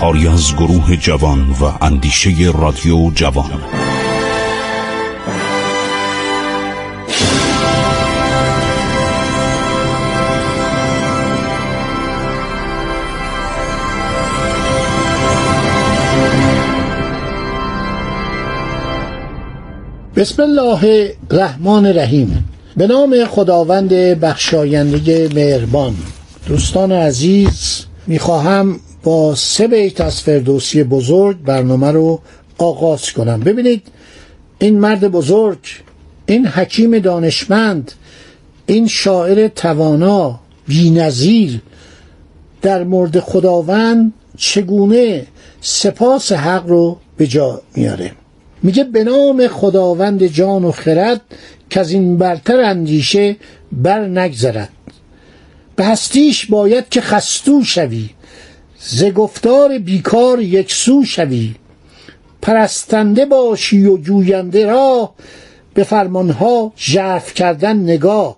کاری از گروه جوان و اندیشه رادیو جوان. بسم الله الرحمن الرحیم. به نام خداوند بخشاینده مهربان. دوستان عزیز می‌خواهم با سه بیت از فردوسی بزرگ برنامه رو آغاز کنم. ببینید این مرد بزرگ این حکیم دانشمند این شاعر توانا بینظیر در مورد خداوند چگونه سپاس حق رو به جا میاره؟ میگه به نام خداوند جان و خرد که از این برتر اندیشه بر نگذرد به هستیش باید که خستو شوی. ز گفتار بیکار یک سو شوی. پرستنده باشی و جوینده را به فرمانها ژرف کردن نگاه.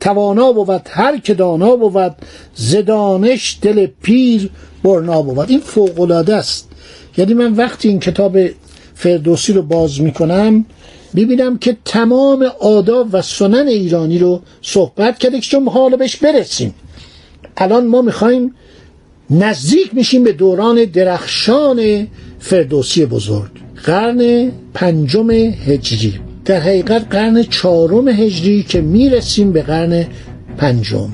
توانا بود هر که دانا بود ز دانش دل پیر برنا بود. این فوق است. یعنی من وقتی این کتاب فردوسی رو باز می‌کنم ببینم که تمام آداب و سنن ایرانی رو صحبت کرده که چون حالا بهش برسیم. الان ما می‌خوایم نزدیک میشیم به دوران درخشان فردوسی بزرگ. قرن پنجم هجری. در حقیقت قرن چهارم هجری که می‌رسیم به قرن پنجم.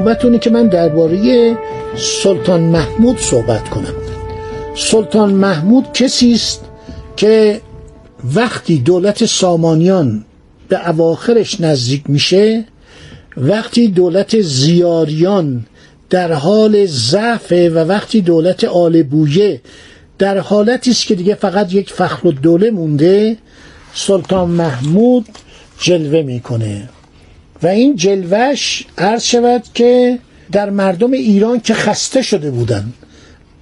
نوبتونه که من درباره سلطان محمود صحبت کنم. سلطان محمود کسی است که وقتی دولت سامانیان به اواخرش نزدیک میشه وقتی دولت زیاریان در حال ضعف و وقتی دولت آل بویه در حالتی است که دیگه فقط یک فخر و دوله مونده سلطان محمود جلوه می‌کنه. و این جلوش عرض شود که در مردم ایران که خسته شده بودند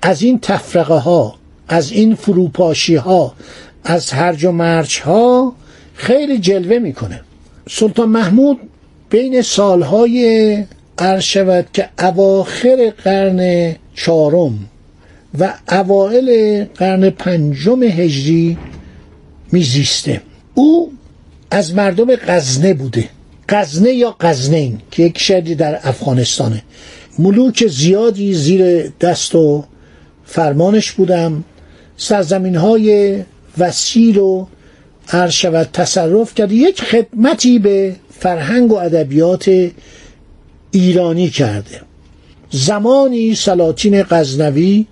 از این تفرقه ها از این فروپاشی ها از هرج و مرج ها خیلی جلوه می‌کنه. سلطان محمود بین سالهای عرض شود که اواخر قرن چهارم و اوائل قرن پنجم هجری میزیسته. او از مردم غزنه بوده. غزنه یا غزنین که یک شهری در افغانستانه. ملوک زیادی زیر دست و فرمانش بودم. سرزمین های وسیع رو عرض شود تصرف کرد. یک خدمتی به فرهنگ و ادبیات ایرانی کرده. زمانی سلاطین غزنوی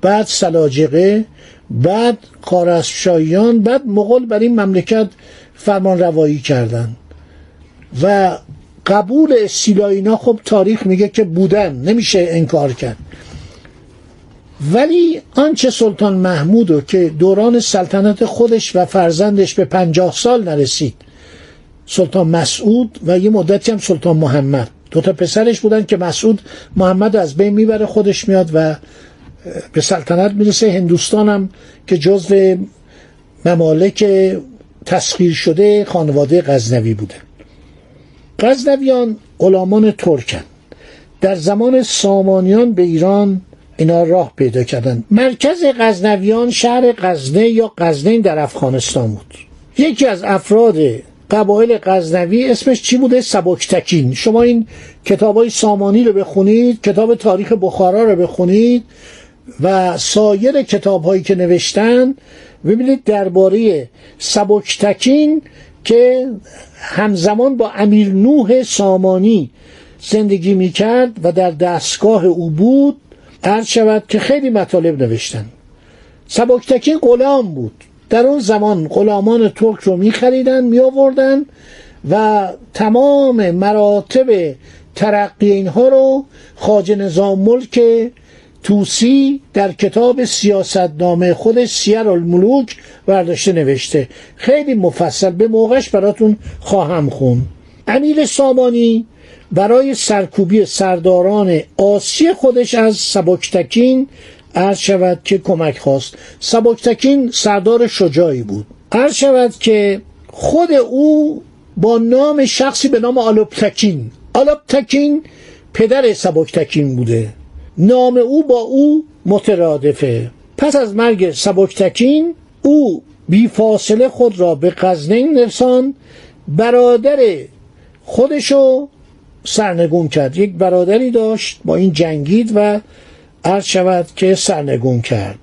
بعد سلاجقه بعد خارزمشاهیان بعد مغول بر این مملکت فرمان روایی کردند. و قبول استیلا اینا خب تاریخ میگه که بودن نمیشه انکار کرد. ولی آنچه سلطان محمودو که دوران سلطنت خودش و فرزندش به پنجاه سال نرسید سلطان مسعود و یه مدتی هم سلطان محمد. دو تا پسرش بودن که مسعود محمد از بین می‌بره خودش میاد و به سلطنت می‌رسه. هندوستان هم که جزو ممالک تسخیر شده خانواده غزنوی بوده. غزنویان غلامان ترکن. در زمان سامانیان به ایران اینا راه پیدا کردن. مرکز غزنویان شهر غزنه یا غزنین در افغانستان بود. یکی از افراد قبایل غزنوی اسمش چی بوده؟ سبکتکین. شما این کتاب های سامانی رو بخونید کتاب تاریخ بخارا رو بخونید و سایر کتاب هایی که نوشتن ببینید درباره سبکتکین که همزمان با امیر نوح سامانی زندگی می‌کرد و در دستگاه او بود عرض شود که خیلی مطالب نوشتن. سبکتکین غلام بود. در اون زمان غلامان ترک رو میخریدن می آوردن و تمام مراتب ترقی اینها رو خاج نظام ملک توسی در کتاب سیاستنامه خودش سیر الملوک برداشته نوشته. خیلی مفصل به موقعش براتون خواهم خون امیر سامانی برای سرکوبی سرداران آسی خودش از سبکتکین عرض شود که کمک خواست. سبکتکین سردار شجاعی بود. عرض شود که خود او با نام شخصی به نام آلوپتکین. آلوپتکین پدر سبکتکین بوده. نام او با او مترادفه. پس از مرگ سبکتکین او بی فاصله خود را به قزنین نرسان برادر خودشو سرنگون کرد. یک برادری داشت با این جنگید و عرض شود که سرنگون کرد.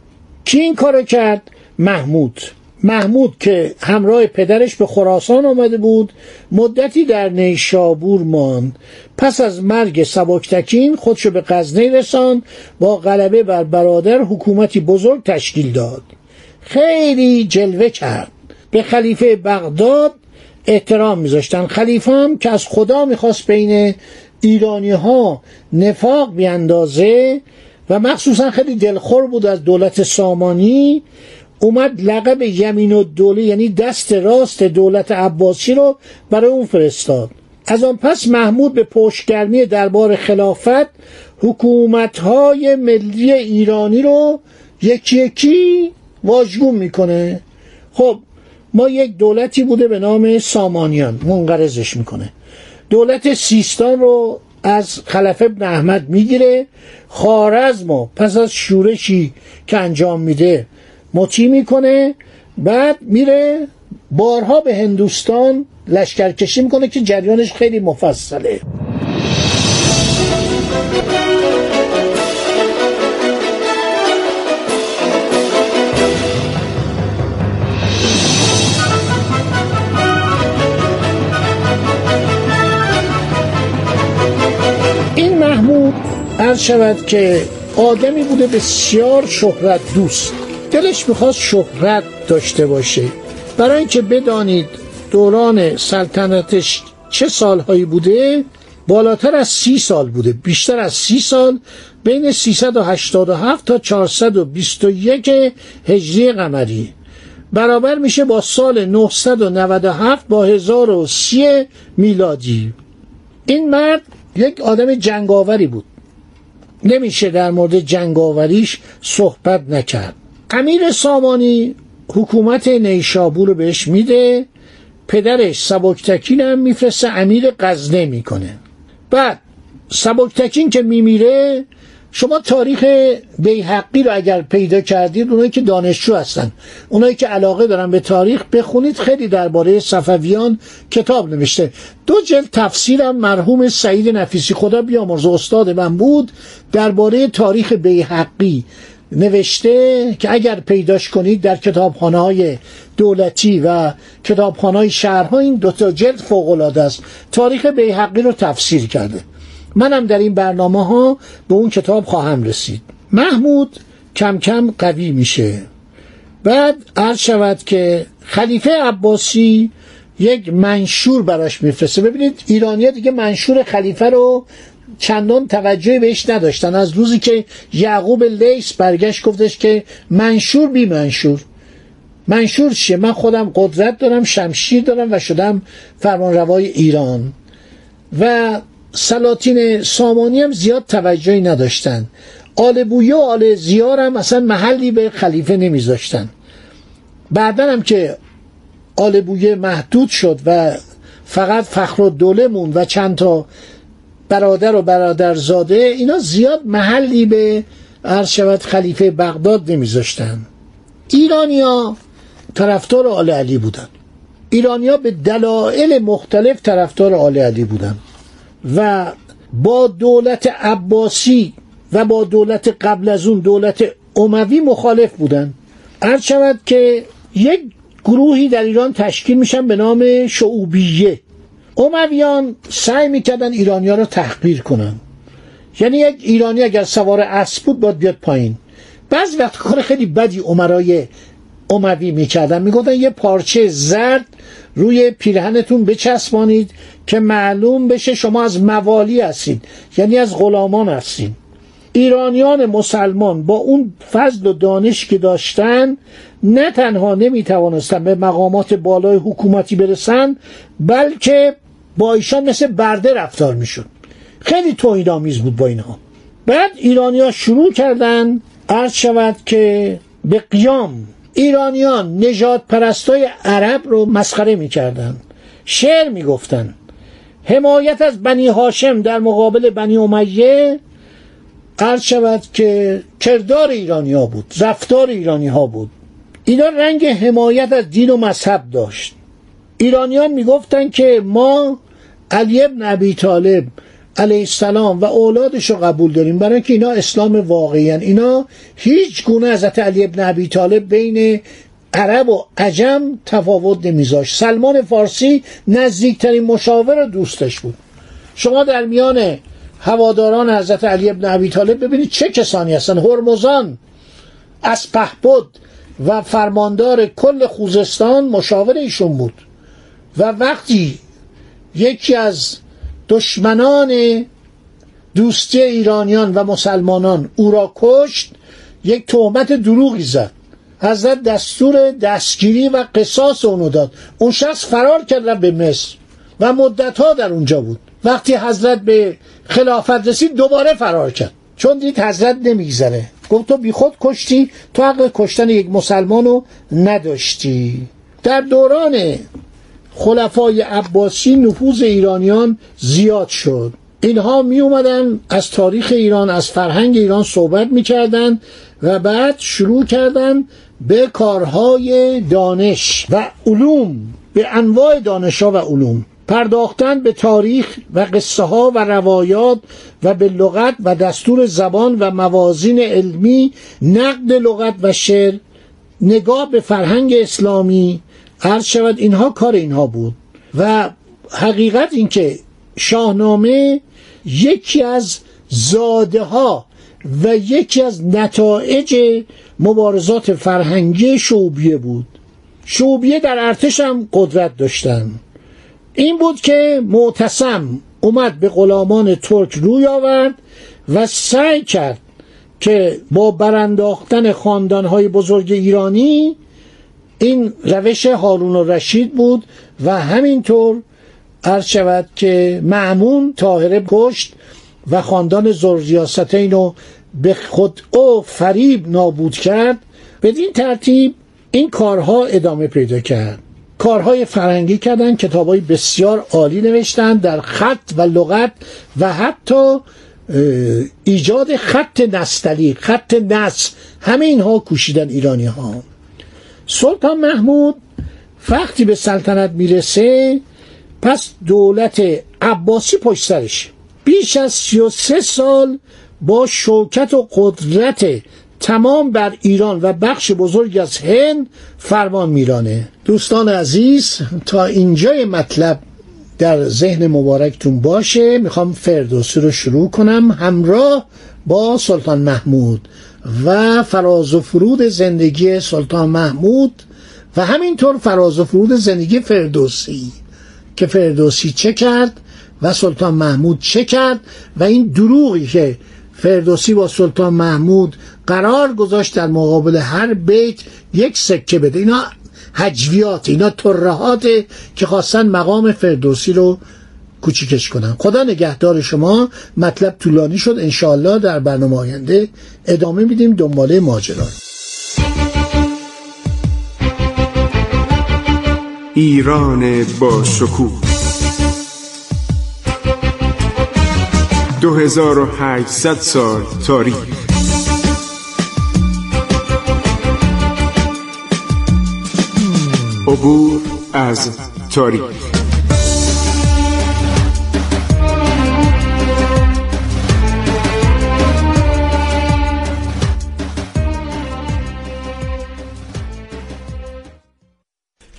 کی این کار کرد؟ محمود. محمود که همراه پدرش به خراسان آمده بود مدتی در نیشابور ماند. پس از مرگ سبکتکین خودشو به قزنه رساند با غلبه بر برادر حکومتی بزرگ تشکیل داد. خیلی جلوه کرد. به خلیفه بغداد احترام میذاشتن. خلیفه هم که از خدا می‌خواست بین ایرانی ها نفاق بیاندازه و مخصوصا خیلی دلخور بود از دولت سامانی اومد لقب یمین و دوله یعنی دست راست دولت عباسی رو برای اون فرستاد. از آن پس محمود به پشتگرمی دربار خلافت حکومتهای ملی ایرانی رو یکی یکی واژگون می‌کنه. خب ما یک دولتی بوده به نام سامانیان منقرضش می‌کنه. دولت سیستان رو از خلف ابن احمد می‌گیره. خارزمو پس از شورشی که انجام میده مطیع می‌کنه. بعد میره بارها به هندوستان لشکرکشی می‌کنه که جریانش خیلی مفصله. این محمود عرض شود که آدمی بوده بسیار شهرت دوست. دلش می‌خواست شهرت داشته باشه. برای اینکه بدانید دوران سلطنتش چه سالهایی بوده؟ بالاتر از سی سال بوده. بیشتر از سی سال بین 387 تا 421 هجری قمری. برابر میشه با سال 997 با 1030 میلادی. این مرد یک آدم جنگاوری بود. نمیشه در مورد جنگاوریش صحبت نکرد. امیر سامانی حکومت نیشابور رو بهش میده. پدرش سبکتکین هم میفرسته امیر قزنه می‌کنه. بعد سبکتکین که میمیره شما تاریخ بیحقی رو اگر پیدا کردید اونایی که دانشجو هستن اونایی که علاقه دارن به تاریخ بخونید خیلی درباره صفویان کتاب نوشته. دو جلد تفسیرم مرحوم سعید نفیسی خدا بیامرز استاد من بود درباره تاریخ بیحقی. نوشته که اگر پیداش کنید در کتابخانه های دولتی و کتابخانه های شهرها این دوتا جلد فوق است. تاریخ بیحقی رو تفسیر کرده. منم در این برنامه ها به اون کتاب خواهم رسید. محمود کم کم قوی میشه. بعد عرض شود که خلیفه عباسی یک منشور براش میفرسته. ببینید ایرانیا دیگه منشور خلیفه رو چندان توجه بهش نداشتن. از روزی که یعقوب لیس برگشت گفتش که منشور بی منشور. منشور چیه؟ من خودم قدرت دارم شمشیر دارم و شدم فرمانروای ایران. و سلاطین سامانی هم زیاد توجهی نداشتن. آل بویه و آل زیار هم اصلا محلی به خلیفه نمیذاشتن. بعدا هم که آل بویه محدود شد و فقط فخر و دوله و چند تا برادر و برادرزاده اینا زیاد محلی به عرض خلیفه بغداد نمیذاشتن. ایرانیا طرفدار آل علی بودن. ایرانیا به دلایل مختلف طرفدار آل علی بودن. و با دولت عباسی و با دولت قبل از اون دولت اموی مخالف بودن. عرض شود که یک گروهی در ایران تشکیل میشن به نام شعوبیه. امویان سعی می‌کردن ایرانیا رو تحقیر کنن. یعنی یک ایرانی اگر سوار اسب بود باید بیاد پایین. بعض وقت کار خیلی بدی عمرای اموی می‌کردن. می‌گفتن یه پارچه زرد روی پیرهنتون بچسبانید که معلوم بشه شما از موالی هستید یعنی از غلامان هستید. ایرانیان مسلمان با اون فضل و دانش که داشتن نه تنها نمی توانستن به مقامات بالای حکومتی برسن بلکه با ایشان مثل برده رفتار می‌شد. خیلی توهینآمیز بود با اینها. بعد ایرانیا شروع کردن عرض شود که به قیام ایرانیان نجات پرستای عرب رو مسخره می‌کردن. شعر می‌گفتن حمایت از بنی هاشم در مقابل بنی امیه عرض شود که کردار ایرانی ها بود رفتار ایرانی ها بود. اینا رنگ حمایت از دین و مذهب داشت. ایرانیان می‌گفتن که ما علی ابن ابی طالب علیه السلام و اولادش رو قبول داریم. برای اینکه اینا اسلام واقعی اینا هیچ گونه حضرت علی ابن ابی طالب بین عرب و عجم تفاوت نمیذاشت. سلمان فارسی نزدیکترین مشاور دوستش بود. شما در میان هواداران حضرت علی ابن ابی طالب ببینید چه کسانی هستن. هرمزان از پهبد و فرماندار کل خوزستان مشاور ایشون بود. و وقتی یکی از دشمنان دوستی ایرانیان و مسلمانان او را کشت یک تهمت دروغی زد. حضرت دستور دستگیری و قصاص اونو داد. اون شخص فرار کرد به مصر و مدتها در اونجا بود. وقتی حضرت به خلافت رسید دوباره فرار کرد. چون دید حضرت نمیگذره. گفت تو بی خود کشتی تو حق کشتن یک مسلمان رو نداشتی. در دوران خلفای عباسی نفوذ ایرانیان زیاد شد. اینها می اومدن از تاریخ ایران از فرهنگ ایران صحبت می‌کردن و بعد شروع کردن به کارهای دانش و علوم به انواع دانش و علوم. پرداختن به تاریخ و قصه ها و روایات و به لغت و دستور زبان و موازین علمی نقد لغت و شعر نگاه به فرهنگ اسلامی عرض شود اینها کار اینها بود و حقیقت اینکه شاهنامه یکی از زاده ها و یکی از نتایج مبارزات فرهنگی شوبیه بود. شوبیه در ارتش هم قدرت داشتن. این بود که معتصم اومد به غلامان ترک روی آورد و سعی کرد که با برانداختن خاندانهای بزرگ ایرانی این روش هارون و رشید بود و همینطور عرض شود که معمون تاهره کشت و خاندان زرریاستین رو به خود او فریب نابود کرد بدین ترتیب این کارها ادامه پیدا کرد. کارهای فرنگی کردن کتابهای بسیار عالی نوشتن در خط و لغت و حتی ایجاد خط نستلی خط نس همه اینها کوشیدن ایرانی ها سلطان محمود وقتی به سلطنت می‌رسه پس دولت عباسی پشت سرش. بیش از 33 سال با شوکت و قدرت تمام بر ایران و بخش بزرگ از هند فرمان میرانه. دوستان عزیز تا اینجای مطلب در ذهن مبارکتون باشه می‌خوام فردوسی رو شروع کنم. همراه با سلطان محمود. و فراز و فرود زندگی سلطان محمود و همینطور فراز و فرود زندگی فردوسی که فردوسی چه کرد و سلطان محمود چه کرد و این دروغی که فردوسی با سلطان محمود قرار گذاشت در مقابل هر بیت یک سکه بده. اینا حجویات اینا ترهات که خواستن مقام فردوسی رو کوچیکش کنن خدا نگهدار شما. مطلب طولانی شد. انشاالله در برنامه آینده ادامه میدیم دنباله ماجرا. ایران با شکوه. 2800 سال تاریخ. عبور از تاریخ.